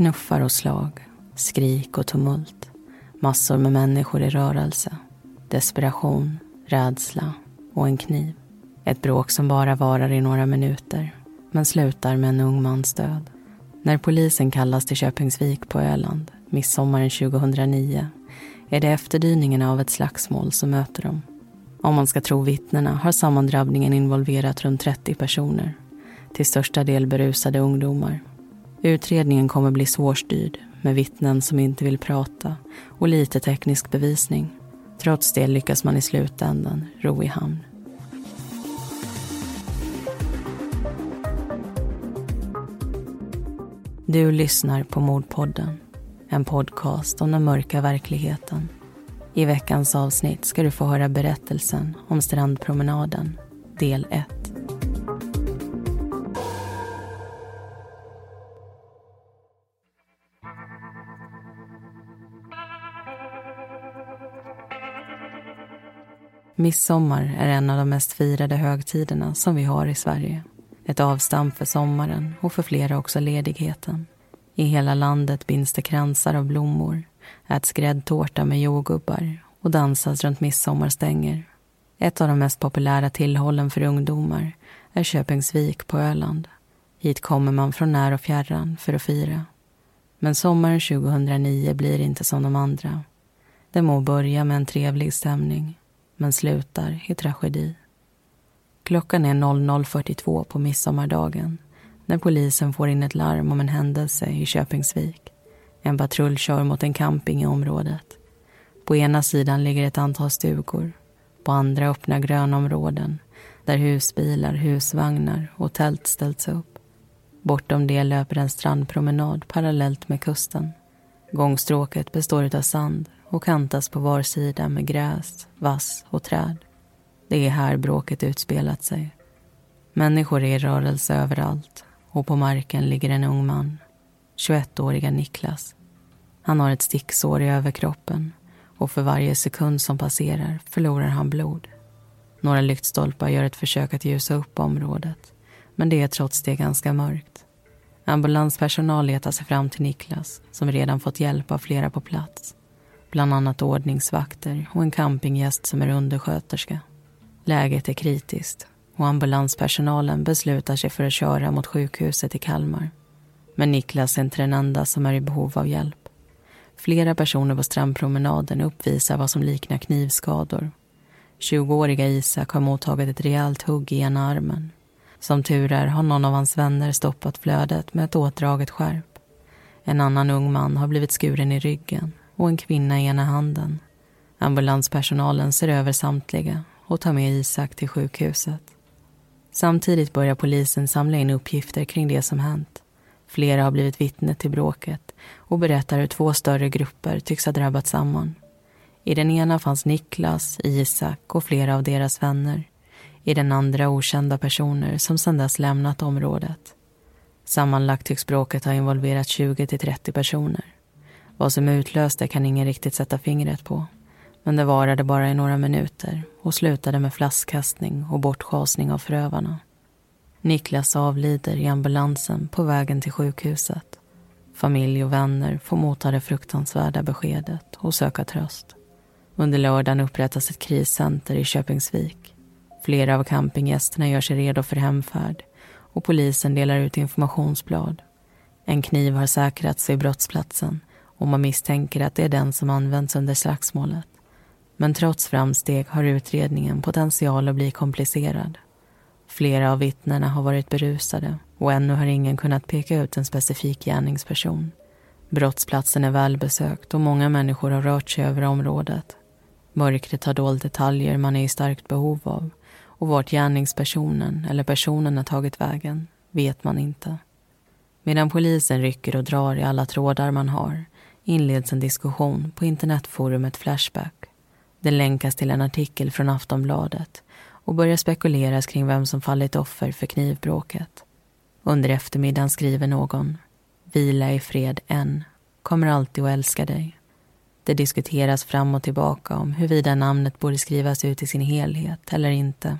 knuffar och slag, skrik och tumult. Massor med människor i rörelse. Desperation, rädsla och en kniv. Ett bråk som bara varar i några minuter men slutar med en ung mans död. När polisen kallas till Köpingsvik på Öland midsommaren 2009 är det efterdyningarna av ett slagsmål som möter dem. Om man ska tro vittnena har sammandrabbningen involverat runt 30 personer. Till största del berusade ungdomar. Utredningen kommer bli svårstyrd med vittnen som inte vill prata och lite teknisk bevisning. Trots det lyckas man i slutändan ro i hamn. Du lyssnar på Mordpodden, en podcast om den mörka verkligheten. I veckans avsnitt ska du få höra berättelsen om strandpromenaden, del 1. Midsommar är en av de mest firade högtiderna som vi har i Sverige. Ett avstamp för sommaren och för flera också ledigheten. I hela landet binds det kransar av blommor, äts gräddtårta med jordgubbar och dansas runt midsommarstänger. Ett av de mest populära tillhållen för ungdomar är Köpingsvik på Öland. Hit kommer man från när och fjärran för att fira. Men sommaren 2009 blir inte som de andra. Det må börja med en trevlig stämning, men slutar i tragedi. Klockan är 00.42 på midsommardagen när polisen får in ett larm om en händelse i Köpingsvik. En patrull kör mot en camping i området. På ena sidan ligger ett antal stugor. På andra öppna grönområden där husbilar, husvagnar och tält ställts upp. Bortom det löper en strandpromenad parallellt med kusten. Gångstråket består av sand och kantas på var sida med gräs, vass och träd. Det är här bråket utspelat sig. Människor är i rörelse överallt och på marken ligger en ung man, 21-åriga Niklas. Han har ett sticksår i överkroppen och för varje sekund som passerar förlorar han blod. Några lyktstolpar gör ett försök att ljusa upp området men det är trots det ganska mörkt. Ambulanspersonal letar sig fram till Niklas som redan fått hjälp av flera på plats. Bland annat ordningsvakter och en campinggäst som är undersköterska. Läget är kritiskt och ambulanspersonalen beslutar sig för att köra mot sjukhuset i Kalmar. Men Niklas är inte den enda som är i behov av hjälp. Flera personer på strandpromenaden uppvisar vad som liknar knivskador. 20-åriga Isak har mottagit ett rejält hugg i ena armen. Som tur är har någon av hans vänner stoppat flödet med ett åtdraget skärp. En annan ung man har blivit skuren i ryggen och en kvinna i ena handen. Ambulanspersonalen ser över samtliga och tar med Isak till sjukhuset. Samtidigt börjar polisen samla in uppgifter kring det som hänt. Flera har blivit vittne till bråket och berättar hur två större grupper tycks ha drabbat samman. I den ena fanns Niklas, Isak och flera av deras vänner. I den andra okända personer som sedan dess lämnat området. Sammanlagt tycks bråket ha involverat 20 till 30 personer. Vad som utlöste kan ingen riktigt sätta fingret på. Men det varade bara i några minuter och slutade med flaskkastning och bortschasning av förövarna. Niklas avlider i ambulansen på vägen till sjukhuset. Familj och vänner får motta det fruktansvärda beskedet och söka tröst. Under lördagen upprättas ett kriscenter i Köpingsvik. Flera av campinggästerna gör sig redo för hemfärd och polisen delar ut informationsblad. En kniv har säkrats vid brottsplatsen och man misstänker att det är den som använts under slagsmålet. Men trots framsteg har utredningen potential att bli komplicerad. Flera av vittnena har varit berusade och ännu har ingen kunnat peka ut en specifik gärningsperson. Brottsplatsen är välbesökt och många människor har rört sig över området. Mörkret har dolt detaljer man är i starkt behov av och vart gärningspersonen eller personerna tagit vägen vet man inte. Medan polisen rycker och drar i alla trådar man har inleds en diskussion på internetforumet Flashback. Det länkas till en artikel från Aftonbladet och börjar spekuleras kring vem som fallit offer för knivbråket. Under eftermiddagen skriver någon Vila i fred än, kommer alltid att älska dig. Det diskuteras fram och tillbaka om huruvida namnet borde skrivas ut i sin helhet eller inte.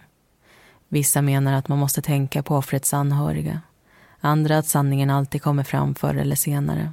Vissa menar att man måste tänka på offrets anhöriga. Andra att sanningen alltid kommer fram förr eller senare.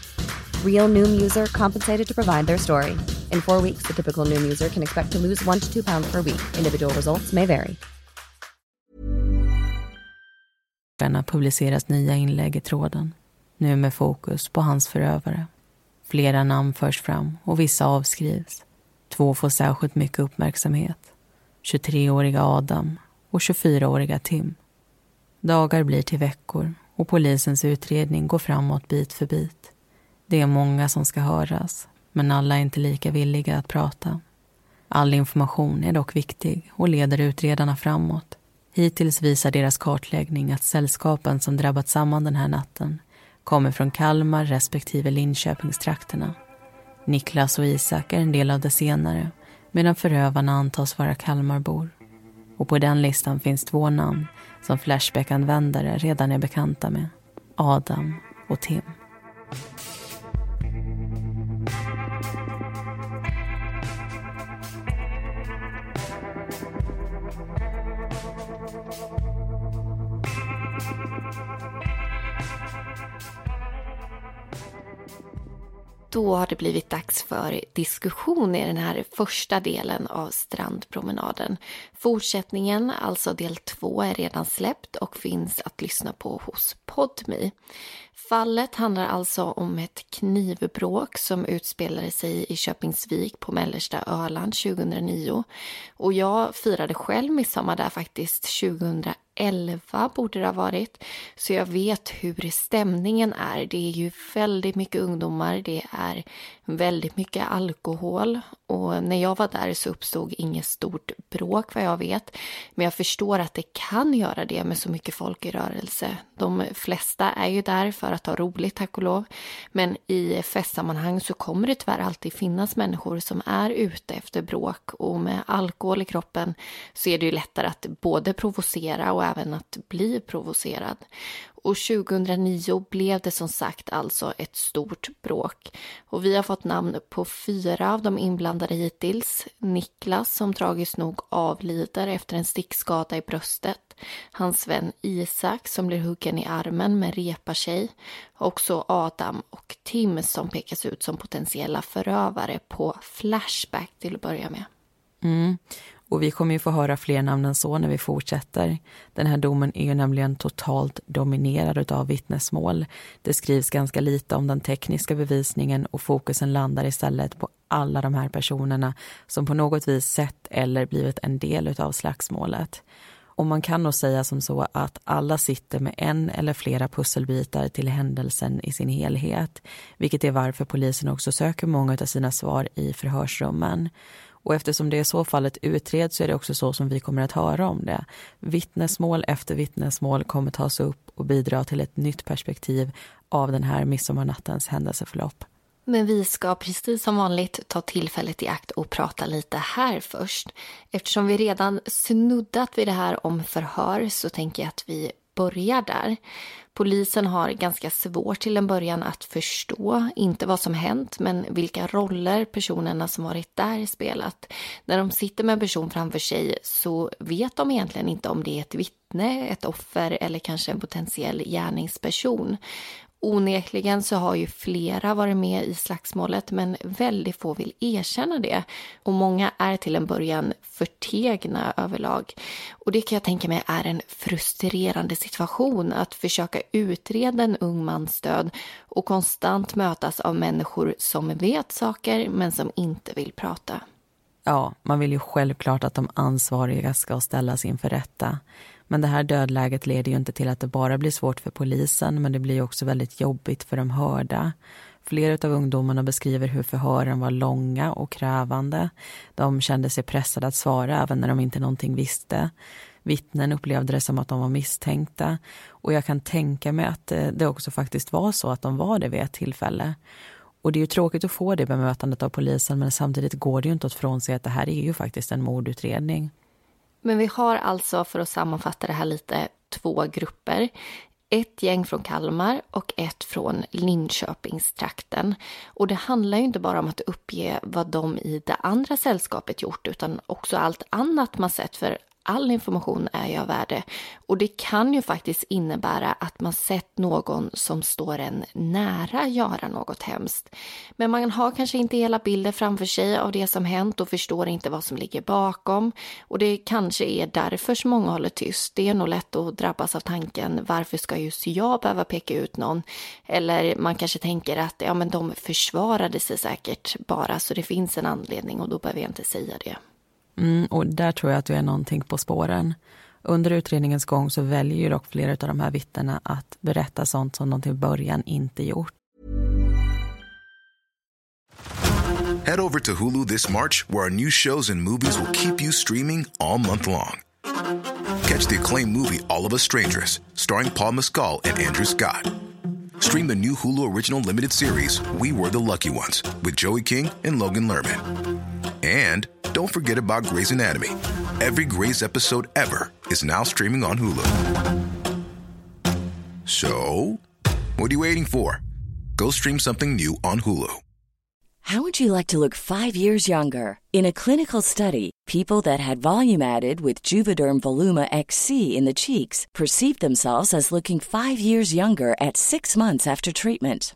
Real Noom user compensated to provide their story. In four weeks, the typical Noom user can expect to lose one to two pounds per week. Individual results may vary. publiceras nya inlägg i tråden. Nu med fokus på hans förövare. Flera namn förs fram och vissa avskrivs. Två får särskilt mycket uppmärksamhet. 23-åriga Adam och 24-åriga Tim. Dagar blir till veckor och polisens utredning går framåt bit för bit. Det är många som ska höras, men alla är inte lika villiga att prata. All information är dock viktig och leder utredarna framåt. Hittills visar deras kartläggning att sällskapen som drabbat samman den här natten kommer från Kalmar respektive Linköpingstrakterna. Niklas och Isak är en del av det senare medan förövarna antas vara Kalmarbor. Och på den listan finns två namn som Flashback-användare redan är bekanta med. Adam och Tim. För diskussion i den här första delen av strandpromenaden. Fortsättningen, alltså del två, är redan släppt och finns att lyssna på hos Podmi. Fallet handlar alltså om ett knivbråk som utspelade sig i Köpingsvik på mellersta Öland 2009. Och jag firade själv midsommar där faktiskt 2011 11 borde det ha varit. Så jag vet hur stämningen är. Det är ju väldigt mycket ungdomar, det är väldigt mycket alkohol och när jag var där så uppstod inget stort bråk vad jag vet. Men jag förstår att det kan göra det med så mycket folk i rörelse. De flesta är ju där för att ha roligt tack och lov. Men i festsammanhang så kommer det tyvärr alltid finnas människor som är ute efter bråk och med alkohol i kroppen så är det ju lättare att både provocera och även att bli provocerad. Och 2009 blev det som sagt alltså ett stort bråk. Och vi har fått namn på fyra av de inblandade hittills. Niklas som tragiskt nog avlider efter en stickskada i bröstet. Hans vän Isak som blir huggen i armen med repar sig. Och så Adam och Tim som pekas ut som potentiella förövare på Flashback till att börja med. Mm. Och vi kommer ju få höra fler namn än så när vi fortsätter. Den här domen är ju nämligen totalt dominerad av vittnesmål. Det skrivs ganska lite om den tekniska bevisningen och fokusen landar istället på alla de här personerna som på något vis sett eller blivit en del av slagsmålet. Och man kan nog säga som så att alla sitter med en eller flera pusselbitar till händelsen i sin helhet, vilket är varför polisen också söker många av sina svar i förhörsrummen. Och eftersom det i så fallet utreds så är det också så som vi kommer att höra om det. Vittnesmål efter vittnesmål kommer tas upp och bidra till ett nytt perspektiv av den här midsommarnattens händelseförlopp. Men vi ska precis som vanligt ta tillfället i akt och prata lite här först. Eftersom vi redan snuddat vid det här om förhör så tänker jag att vi börjar där. Polisen har ganska svårt till en början att förstå, inte vad som hänt, men vilka roller personerna som varit där spelat. När de sitter med en person framför sig så vet de egentligen inte om det är ett vittne, ett offer eller kanske en potentiell gärningsperson. Onekligen så har ju flera varit med i slagsmålet men väldigt få vill erkänna det. Och många är till en början förtegna överlag. Och det kan jag tänka mig är en frustrerande situation att försöka utreda en ung mans död och konstant mötas av människor som vet saker men som inte vill prata. Ja, man vill ju självklart att de ansvariga ska ställas inför rätta. Men det här dödläget leder ju inte till att det bara blir svårt för polisen men det blir också väldigt jobbigt för de hörda. Flera av ungdomarna beskriver hur förhören var långa och krävande. De kände sig pressade att svara även när de inte någonting visste. Vittnen upplevde det som att de var misstänkta och jag kan tänka mig att eh, det också faktiskt var så att de var det vid ett tillfälle. Och det är ju tråkigt att få det bemötandet av polisen men samtidigt går det ju inte att frånse att det här är ju faktiskt en mordutredning. Men vi har alltså, för att sammanfatta det här lite, två grupper. Ett gäng från Kalmar och ett från Linköpingstrakten. Och det handlar ju inte bara om att uppge vad de i det andra sällskapet gjort utan också allt annat man sett. För all information är ju av värde och det kan ju faktiskt innebära att man sett någon som står en nära göra något hemskt. Men man har kanske inte hela bilden framför sig av det som hänt och förstår inte vad som ligger bakom. Och det kanske är därför som många håller tyst. Det är nog lätt att drabbas av tanken varför ska just jag behöva peka ut någon? Eller man kanske tänker att ja, men de försvarade sig säkert bara så det finns en anledning och då behöver jag inte säga det. Mm, och där tror jag att du är någonting på spåren. Under utredningens gång så väljer ju dock flera av de här vittnena att berätta sånt som de till början inte gjort. Head over to Hulu this March where our new shows and movies will keep you streaming all month long. Catch the acclaimed movie All of us strangers starring Paul Mescal and Andrew Scott. Stream the new Hulu original limited series We were the lucky ones with Joey King and Logan Lerman. And don't forget about Grey's Anatomy. Every Grey's episode ever is now streaming on Hulu. So, what are you waiting for? Go stream something new on Hulu. How would you like to look five years younger? In a clinical study, people that had volume added with Juvederm Voluma XC in the cheeks perceived themselves as looking five years younger at six months after treatment.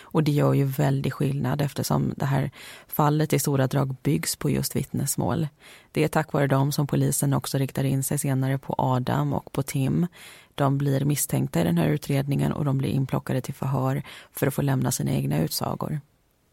Och det gör ju väldigt skillnad eftersom det här fallet i stora drag byggs på just vittnesmål. Det är tack vare dem som polisen också riktar in sig senare på Adam och på Tim. De blir misstänkta i den här utredningen och de blir inplockade till förhör för att få lämna sina egna utsagor.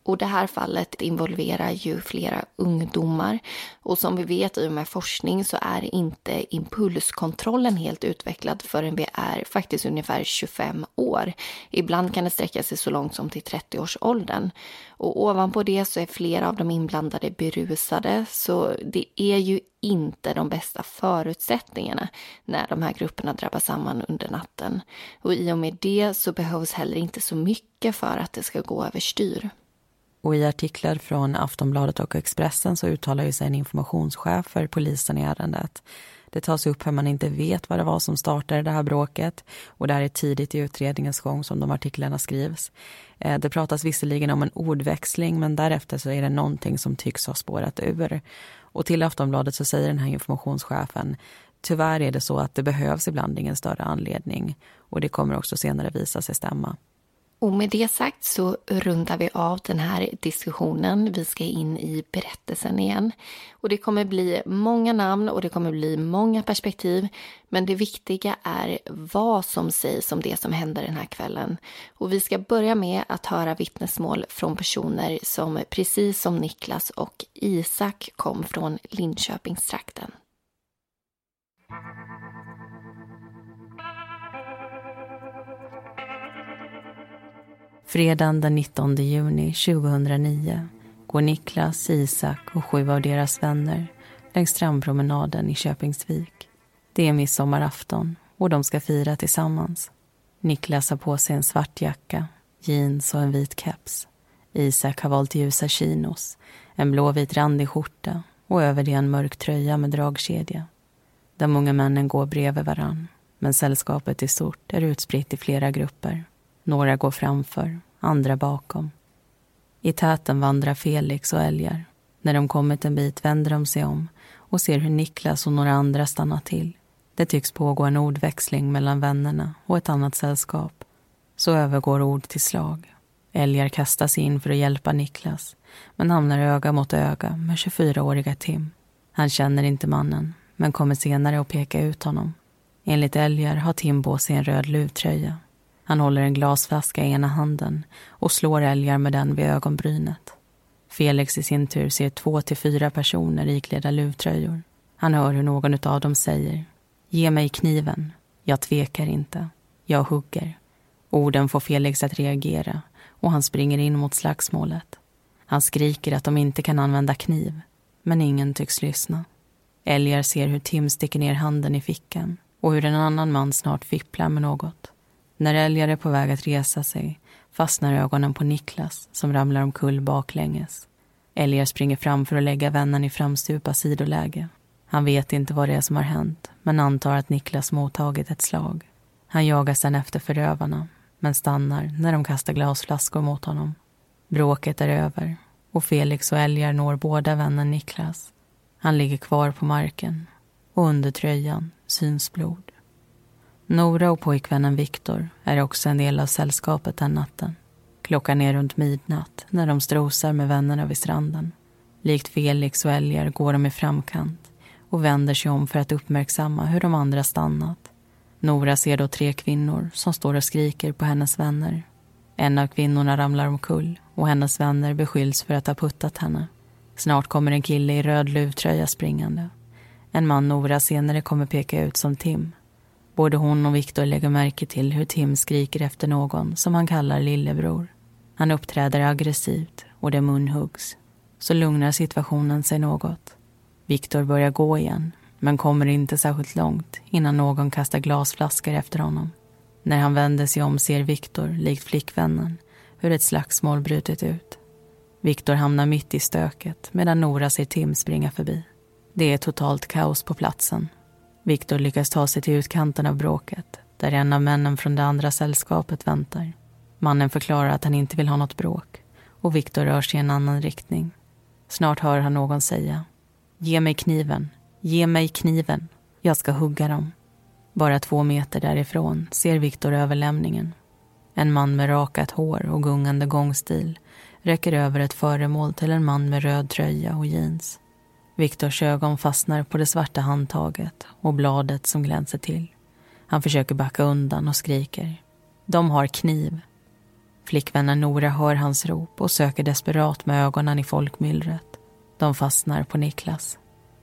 Och det här fallet involverar ju flera ungdomar. Och som vi vet i och med forskning så är inte impulskontrollen helt utvecklad förrän vi är faktiskt ungefär 25 år. Ibland kan det sträcka sig så långt som till 30-årsåldern. Och ovanpå det så är flera av de inblandade berusade så det är ju inte de bästa förutsättningarna när de här grupperna drabbar samman under natten. Och i och med det så behövs heller inte så mycket för att det ska gå överstyr. Och i artiklar från Aftonbladet och Expressen så uttalar ju sig en informationschef för polisen i ärendet. Det tas upp hur man inte vet vad det var som startade det här bråket och det här är tidigt i utredningens gång som de artiklarna skrivs. Eh, det pratas visserligen om en ordväxling men därefter så är det någonting som tycks ha spårat ur. Och till Aftonbladet så säger den här informationschefen Tyvärr är det så att det behövs ibland ingen större anledning och det kommer också senare visa sig stämma. Och med det sagt så rundar vi av den här diskussionen. Vi ska in i berättelsen igen. Och det kommer bli många namn och det kommer bli många perspektiv. Men det viktiga är vad som sägs om det som hände den här kvällen. Och vi ska börja med att höra vittnesmål från personer som precis som Niklas och Isak kom från Linköpingstrakten. Fredagen den 19 juni 2009 går Niklas, Isak och sju av deras vänner längs strandpromenaden i Köpingsvik. Det är midsommarafton och de ska fira tillsammans. Niklas har på sig en svart jacka, jeans och en vit keps. Isak har valt ljusa chinos, en blåvit randig skjorta och över det en mörk tröja med dragkedja. De unga männen går bredvid varann, men sällskapet i stort är utspritt i flera grupper. Några går framför, andra bakom. I täten vandrar Felix och älgar. När de kommit en bit vänder de sig om och ser hur Niklas och några andra stannar till. Det tycks pågå en ordväxling mellan vännerna och ett annat sällskap. Så övergår ord till slag. Älgar kastas in för att hjälpa Niklas men hamnar öga mot öga med 24-åriga Tim. Han känner inte mannen men kommer senare att peka ut honom. Enligt Älgar har Tim på sig en röd luvtröja. Han håller en glasflaska i ena handen och slår Älgar med den vid ögonbrynet. Felix i sin tur ser två till fyra personer iklädda luvtröjor. Han hör hur någon av dem säger Ge mig kniven. Jag tvekar inte. Jag hugger. Orden får Felix att reagera och han springer in mot slagsmålet. Han skriker att de inte kan använda kniv, men ingen tycks lyssna. Älgar ser hur Tim sticker ner handen i fickan och hur en annan man snart fipplar med något. När Älgar är på väg att resa sig fastnar ögonen på Niklas som ramlar omkull baklänges. Älgar springer fram för att lägga vännen i framstupa sidoläge. Han vet inte vad det är som har hänt men antar att Niklas mottagit ett slag. Han jagar sedan efter förövarna men stannar när de kastar glasflaskor mot honom. Bråket är över och Felix och Älgar når båda vännen Niklas. Han ligger kvar på marken och under tröjan syns blod. Nora och pojkvännen Viktor är också en del av sällskapet den natten. Klockan är runt midnatt när de strosar med vännerna vid stranden. Likt Felix och Elgar går de i framkant och vänder sig om för att uppmärksamma hur de andra stannat. Nora ser då tre kvinnor som står och skriker på hennes vänner. En av kvinnorna ramlar omkull och hennes vänner beskylls för att ha puttat henne. Snart kommer en kille i röd luvtröja springande. En man Nora senare kommer peka ut som Tim. Både hon och Viktor lägger märke till hur Tim skriker efter någon som han kallar lillebror. Han uppträder aggressivt och det munhuggs. Så lugnar situationen sig något. Viktor börjar gå igen men kommer inte särskilt långt innan någon kastar glasflaskor efter honom. När han vänder sig om ser Viktor, likt flickvännen, hur ett slagsmål brutit ut. Viktor hamnar mitt i stöket medan Nora ser Tim springa förbi. Det är totalt kaos på platsen. Viktor lyckas ta sig till utkanten av bråket där en av männen från det andra sällskapet väntar. Mannen förklarar att han inte vill ha något bråk och Viktor rör sig i en annan riktning. Snart hör han någon säga Ge mig kniven, ge mig kniven, jag ska hugga dem. Bara två meter därifrån ser Viktor överlämningen. En man med rakat hår och gungande gångstil räcker över ett föremål till en man med röd tröja och jeans. Viktors ögon fastnar på det svarta handtaget och bladet som glänser till. Han försöker backa undan och skriker. De har kniv. Flickvännen Nora hör hans rop och söker desperat med ögonen i folkmyllret. De fastnar på Niklas.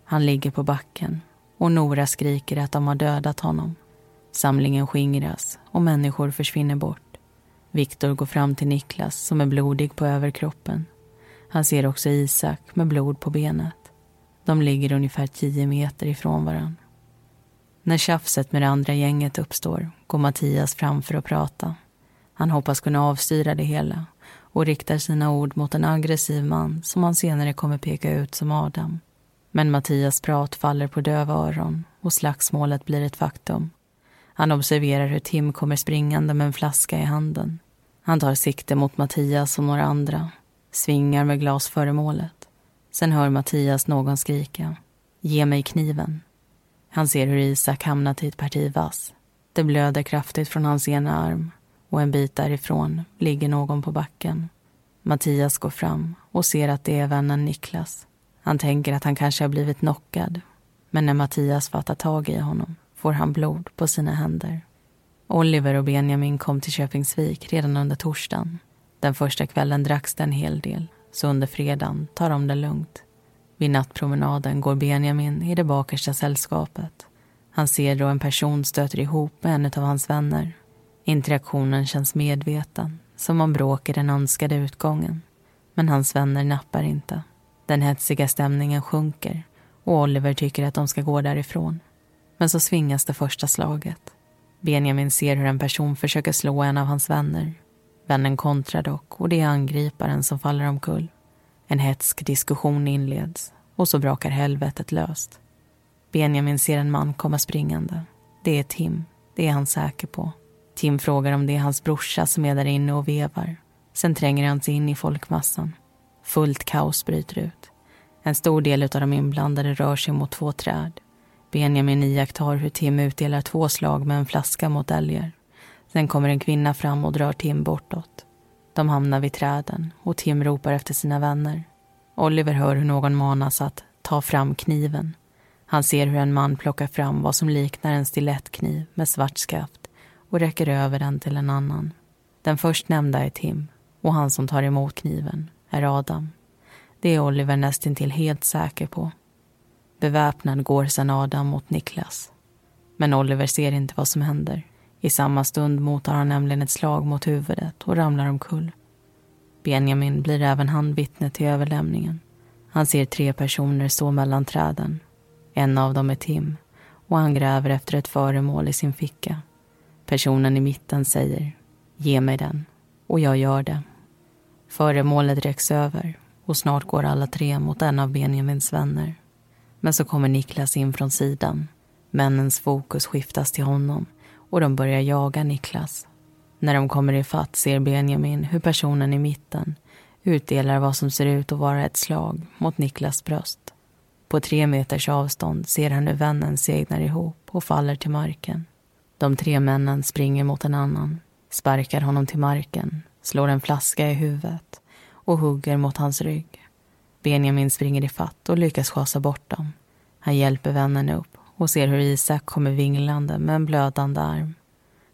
Han ligger på backen och Nora skriker att de har dödat honom. Samlingen skingras och människor försvinner bort. Viktor går fram till Niklas som är blodig på överkroppen. Han ser också Isak med blod på benet. De ligger ungefär tio meter ifrån varann. När tjafset med det andra gänget uppstår går Mattias fram för att prata. Han hoppas kunna avstyra det hela och riktar sina ord mot en aggressiv man som han senare kommer peka ut som Adam. Men Mattias prat faller på döva öron och slagsmålet blir ett faktum. Han observerar hur Tim kommer springande med en flaska i handen. Han tar sikte mot Mattias och några andra, svingar med glasföremålet. Sen hör Mattias någon skrika. Ge mig kniven. Han ser hur Isak hamnat i ett parti vass. Det blöder kraftigt från hans ena arm och en bit därifrån ligger någon på backen. Mattias går fram och ser att det är vännen Niklas. Han tänker att han kanske har blivit knockad. Men när Mattias fattar tag i honom får han blod på sina händer. Oliver och Benjamin kom till Köpingsvik redan under torsdagen. Den första kvällen dracks det en hel del, så under fredagen tar de det lugnt. Vid nattpromenaden går Benjamin i det bakersta sällskapet. Han ser då en person stöter ihop med en av hans vänner. Interaktionen känns medveten, som om bråk är den önskade utgången. Men hans vänner nappar inte. Den hetsiga stämningen sjunker och Oliver tycker att de ska gå därifrån. Men så svingas det första slaget. Benjamin ser hur en person försöker slå en av hans vänner. Vännen kontrar dock och det är angriparen som faller omkull. En hetsk diskussion inleds och så brakar helvetet löst. Benjamin ser en man komma springande. Det är Tim, det är han säker på. Tim frågar om det är hans brorsa som är där inne och vevar. Sen tränger han sig in i folkmassan. Fullt kaos bryter ut. En stor del av de inblandade rör sig mot två träd. Benjamin iakttar hur Tim utdelar två slag med en flaska mot älgar. Sen kommer en kvinna fram och drar Tim bortåt. De hamnar vid träden och Tim ropar efter sina vänner. Oliver hör hur någon manas att ta fram kniven. Han ser hur en man plockar fram vad som liknar en stilettkniv med svart skaft och räcker över den till en annan. Den förstnämnda är Tim och han som tar emot kniven är Adam. Det är Oliver nästintill helt säker på. Beväpnad går sedan Adam mot Niklas. Men Oliver ser inte vad som händer. I samma stund mottar han nämligen ett slag mot huvudet och ramlar omkull. Benjamin blir även han vittne till överlämningen. Han ser tre personer stå mellan träden. En av dem är Tim och han gräver efter ett föremål i sin ficka. Personen i mitten säger Ge mig den. Och jag gör det. Föremålet räcks över och snart går alla tre mot en av Benjamins vänner. Men så kommer Niklas in från sidan. Männens fokus skiftas till honom och de börjar jaga Niklas. När de kommer ifatt ser Benjamin hur personen i mitten utdelar vad som ser ut att vara ett slag mot Niklas bröst. På tre meters avstånd ser han hur vännen segnar ihop och faller till marken. De tre männen springer mot en annan, sparkar honom till marken, slår en flaska i huvudet och hugger mot hans rygg. Benjamin springer ifatt och lyckas schasa bort dem. Han hjälper vännen upp och ser hur Isak kommer vinglande med en blödande arm.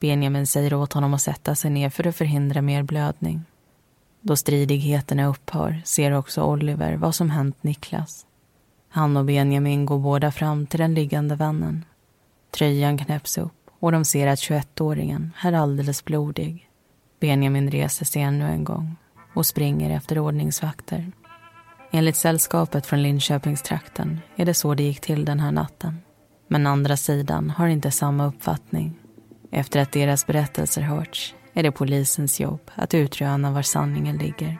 Benjamin säger åt honom att sätta sig ner för att förhindra mer blödning. Då stridigheterna upphör ser också Oliver vad som hänt Niklas. Han och Benjamin går båda fram till den liggande vännen. Tröjan knäpps upp och de ser att 21-åringen är alldeles blodig. Benjamin reser sig ännu en gång och springer efter ordningsvakter. Enligt sällskapet från Linköpingstrakten är det så det gick till den här natten. Men andra sidan har inte samma uppfattning. Efter att deras berättelser hörts är det polisens jobb att utröna var sanningen ligger.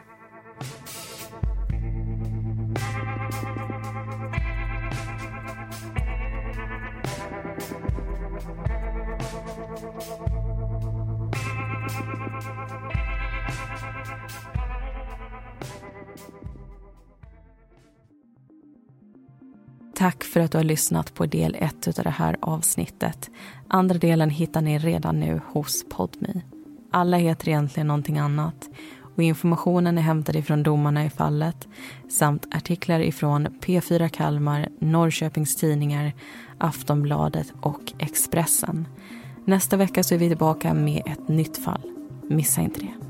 För att du har lyssnat på del ett av det här avsnittet. Andra delen hittar ni redan nu hos Podmi. Alla heter egentligen någonting annat och informationen är hämtad ifrån domarna i fallet samt artiklar ifrån P4 Kalmar, Norrköpings Tidningar, Aftonbladet och Expressen. Nästa vecka så är vi tillbaka med ett nytt fall. Missa inte det.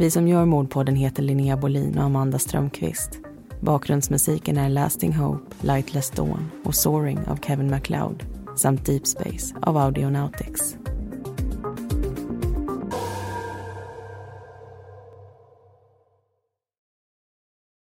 Vi som gör Mordpodden heter Linnea Bolin och Amanda Strömqvist. Bakgrundsmusiken är Lasting Hope, Lightless Dawn och Soaring av Kevin MacLeod samt Deep Space av Audionautics.